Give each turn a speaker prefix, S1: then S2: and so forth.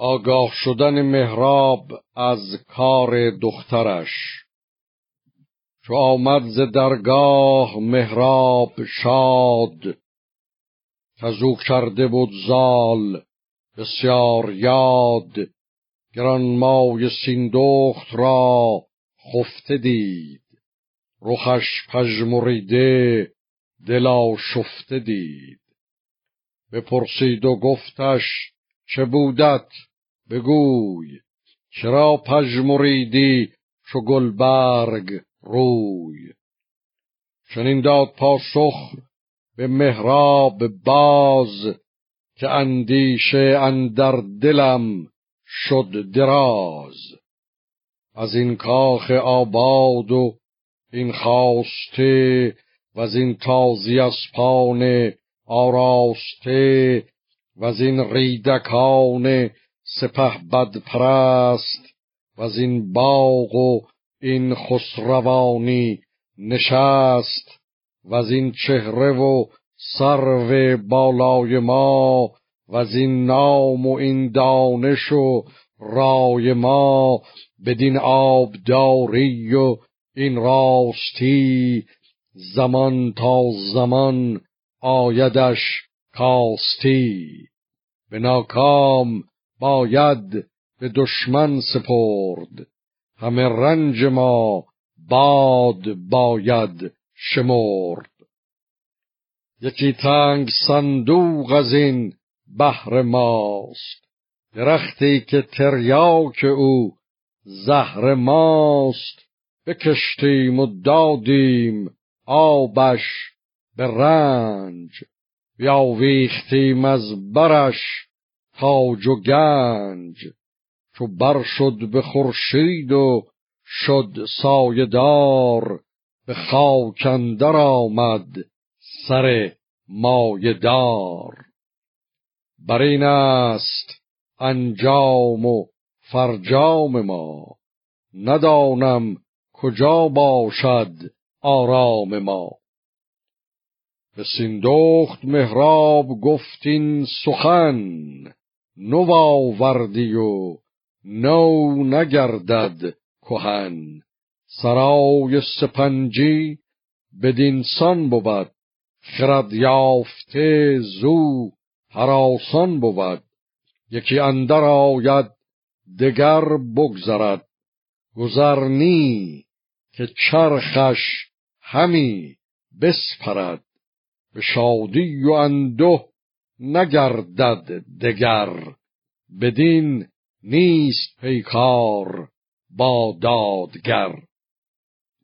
S1: آگاه شدن مهراب از کار دخترش. چو آمد ز درگاه مهراب شاد کزو کرده بود زال بسیار یاد گرانمای سیندخت را خفته دید. رخش پژمریده دلا شفته دید. بپرسید و گفتش چه بودت؟ بگوی چرا پژمریدی چو گلبرگ روی؟ چنین داد پاسخ به مهراب باز که اندیشه اندر دلم شد دراز. از این کاخ آباد و این خواسته و از این تازی اسپان آراسته و از این ریدکان سپه بد پرست و از این باغ و این خسروانی نشست و از این چهره و سرو بالای ما و از این نام و این دانش و رای ما بدین آبداری و این راستی زمان تا زمان آیدش کاستی. به ناکام باید به دشمن سپرد. همه رنج ما باد باید شمرد. یکی تنگ صندوق از این بهر ماست. درختی که تریاک او زهر ماست. بکشتیم و دادیم آبش به رنج. بیاویختیم از برش تاج و گنج چو بر شد به خورشید و شد سایدار به خاک اندر آمد سر مایدار بر این است انجام و فرجام ما ندانم کجا باشد آرام ما. به سیندخت مهراب گفتین سخن نو آوردی و نو نگردد کهن. سرای سپنجی بدینسان بود. خرد یافته زو هراسان بود. یکی اندر آید دگر بگذرد. گذرنی که چرخش همی بسپرد. به شادی و انده نگردد دگر بدین نیست پیکار با دادگر.